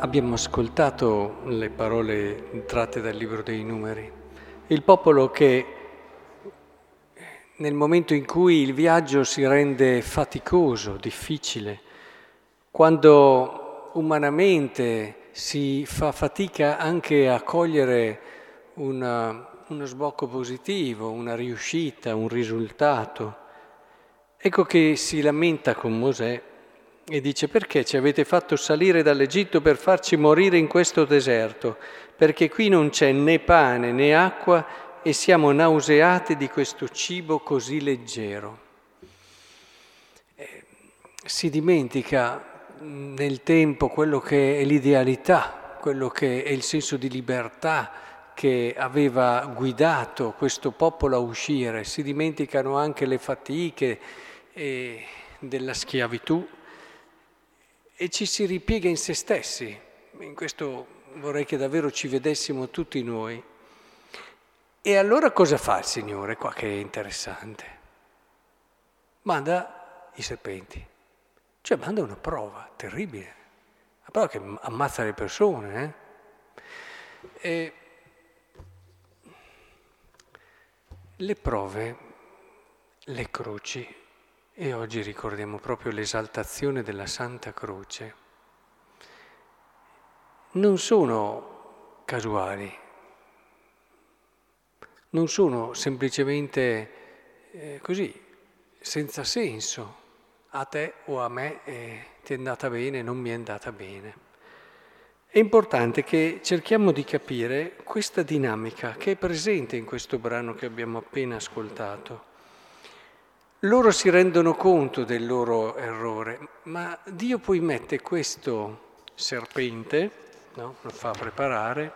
Abbiamo ascoltato le parole tratte dal libro dei numeri. Il popolo che nel momento in cui il viaggio si rende faticoso, difficile, quando umanamente si fa fatica anche a cogliere una, uno sbocco positivo, una riuscita, un risultato, ecco che si lamenta con Mosè e dice perché ci avete fatto salire dall'Egitto per farci morire in questo deserto? Perché qui non c'è né pane né acqua e siamo nauseati di questo cibo così leggero. Si dimentica nel tempo quello che è l'idealità, quello che è il senso di libertà che aveva guidato questo popolo a uscire, si dimenticano anche le fatiche eh, della schiavitù e ci si ripiega in se stessi. In questo vorrei che davvero ci vedessimo tutti noi. E allora cosa fa il Signore qua che è interessante? Manda i serpenti, cioè manda una prova terribile, una prova che ammazza le persone. Eh? E le prove, le croci, e oggi ricordiamo proprio l'esaltazione della Santa Croce. Non sono casuali, non sono semplicemente eh, così, senza senso. A te o a me eh, ti è andata bene, non mi è andata bene. È importante che cerchiamo di capire questa dinamica che è presente in questo brano che abbiamo appena ascoltato. Loro si rendono conto del loro errore, ma Dio poi mette questo serpente, no? lo fa preparare,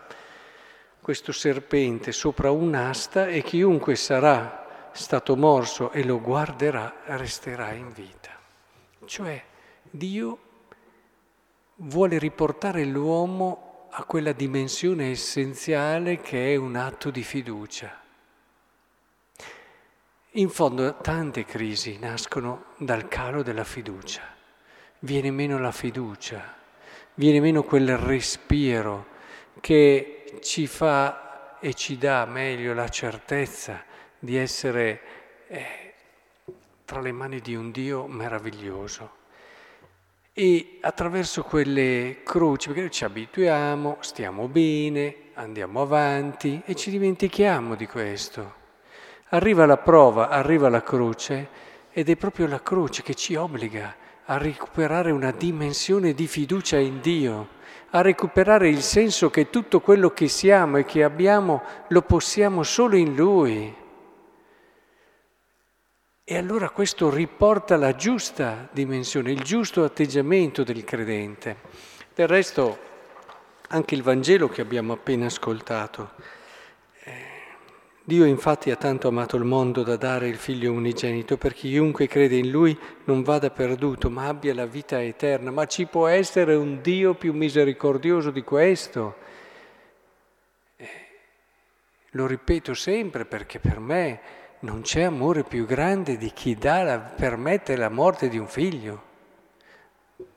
questo serpente sopra un'asta e chiunque sarà stato morso e lo guarderà resterà in vita. Cioè Dio vuole riportare l'uomo a quella dimensione essenziale che è un atto di fiducia. In fondo tante crisi nascono dal calo della fiducia. Viene meno la fiducia, viene meno quel respiro che ci fa e ci dà meglio la certezza di essere eh, tra le mani di un Dio meraviglioso. E attraverso quelle croci, perché noi ci abituiamo, stiamo bene, andiamo avanti e ci dimentichiamo di questo. Arriva la prova, arriva la croce ed è proprio la croce che ci obbliga a recuperare una dimensione di fiducia in Dio, a recuperare il senso che tutto quello che siamo e che abbiamo lo possiamo solo in Lui. E allora questo riporta la giusta dimensione, il giusto atteggiamento del credente. Del resto anche il Vangelo che abbiamo appena ascoltato Dio infatti ha tanto amato il mondo da dare il figlio unigenito perché chiunque crede in lui non vada perduto ma abbia la vita eterna. Ma ci può essere un Dio più misericordioso di questo? Eh, lo ripeto sempre perché per me non c'è amore più grande di chi dà la, permette la morte di un figlio.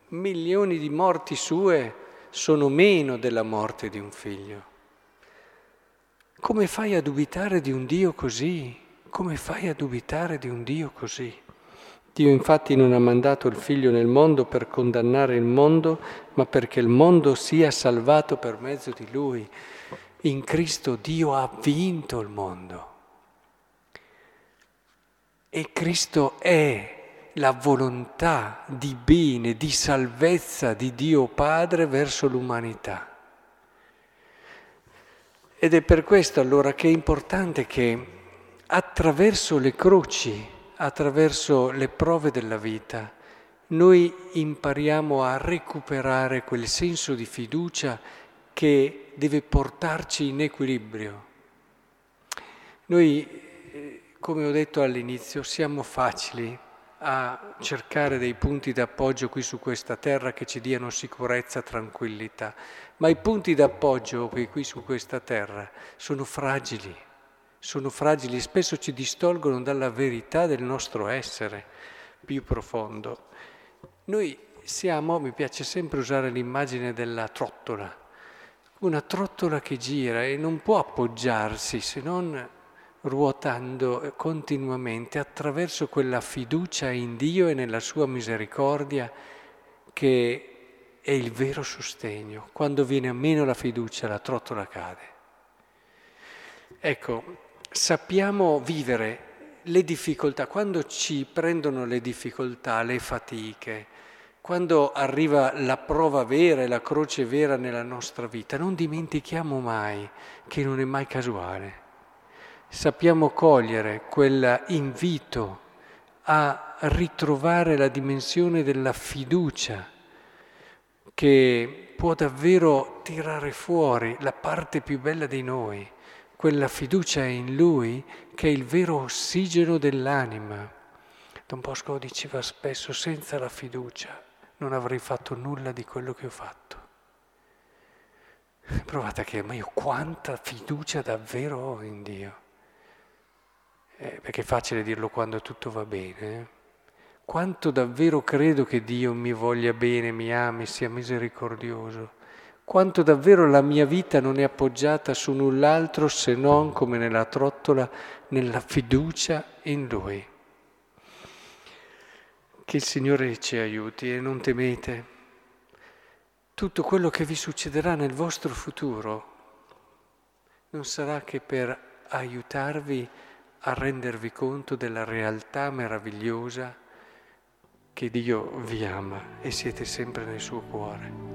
Milioni di morti sue sono meno della morte di un figlio. Come fai a dubitare di un Dio così? Come fai a dubitare di un Dio così? Dio infatti non ha mandato il figlio nel mondo per condannare il mondo, ma perché il mondo sia salvato per mezzo di lui. In Cristo Dio ha vinto il mondo. E Cristo è la volontà di bene, di salvezza di Dio Padre verso l'umanità. Ed è per questo allora che è importante che attraverso le croci, attraverso le prove della vita, noi impariamo a recuperare quel senso di fiducia che deve portarci in equilibrio. Noi, eh, come ho detto all'inizio, siamo facili a cercare dei punti d'appoggio qui su questa terra che ci diano sicurezza, tranquillità, ma i punti d'appoggio qui, qui su questa terra sono fragili, sono fragili, spesso ci distolgono dalla verità del nostro essere più profondo. Noi siamo, mi piace sempre usare l'immagine della trottola, una trottola che gira e non può appoggiarsi se non ruotando continuamente attraverso quella fiducia in Dio e nella sua misericordia che è il vero sostegno. Quando viene a meno la fiducia la trottola cade. Ecco, sappiamo vivere le difficoltà, quando ci prendono le difficoltà, le fatiche, quando arriva la prova vera e la croce vera nella nostra vita, non dimentichiamo mai che non è mai casuale. Sappiamo cogliere quell'invito a ritrovare la dimensione della fiducia che può davvero tirare fuori la parte più bella di noi, quella fiducia in Lui che è il vero ossigeno dell'anima. Don Bosco diceva spesso, senza la fiducia non avrei fatto nulla di quello che ho fatto. Provate che, ma io quanta fiducia davvero ho in Dio. Eh, perché è facile dirlo quando tutto va bene. Eh? Quanto davvero credo che Dio mi voglia bene, mi ami, sia misericordioso. Quanto davvero la mia vita non è appoggiata su null'altro se non, come nella trottola, nella fiducia in Lui. Che il Signore ci aiuti e non temete. Tutto quello che vi succederà nel vostro futuro non sarà che per aiutarvi a rendervi conto della realtà meravigliosa che Dio vi ama e siete sempre nel suo cuore.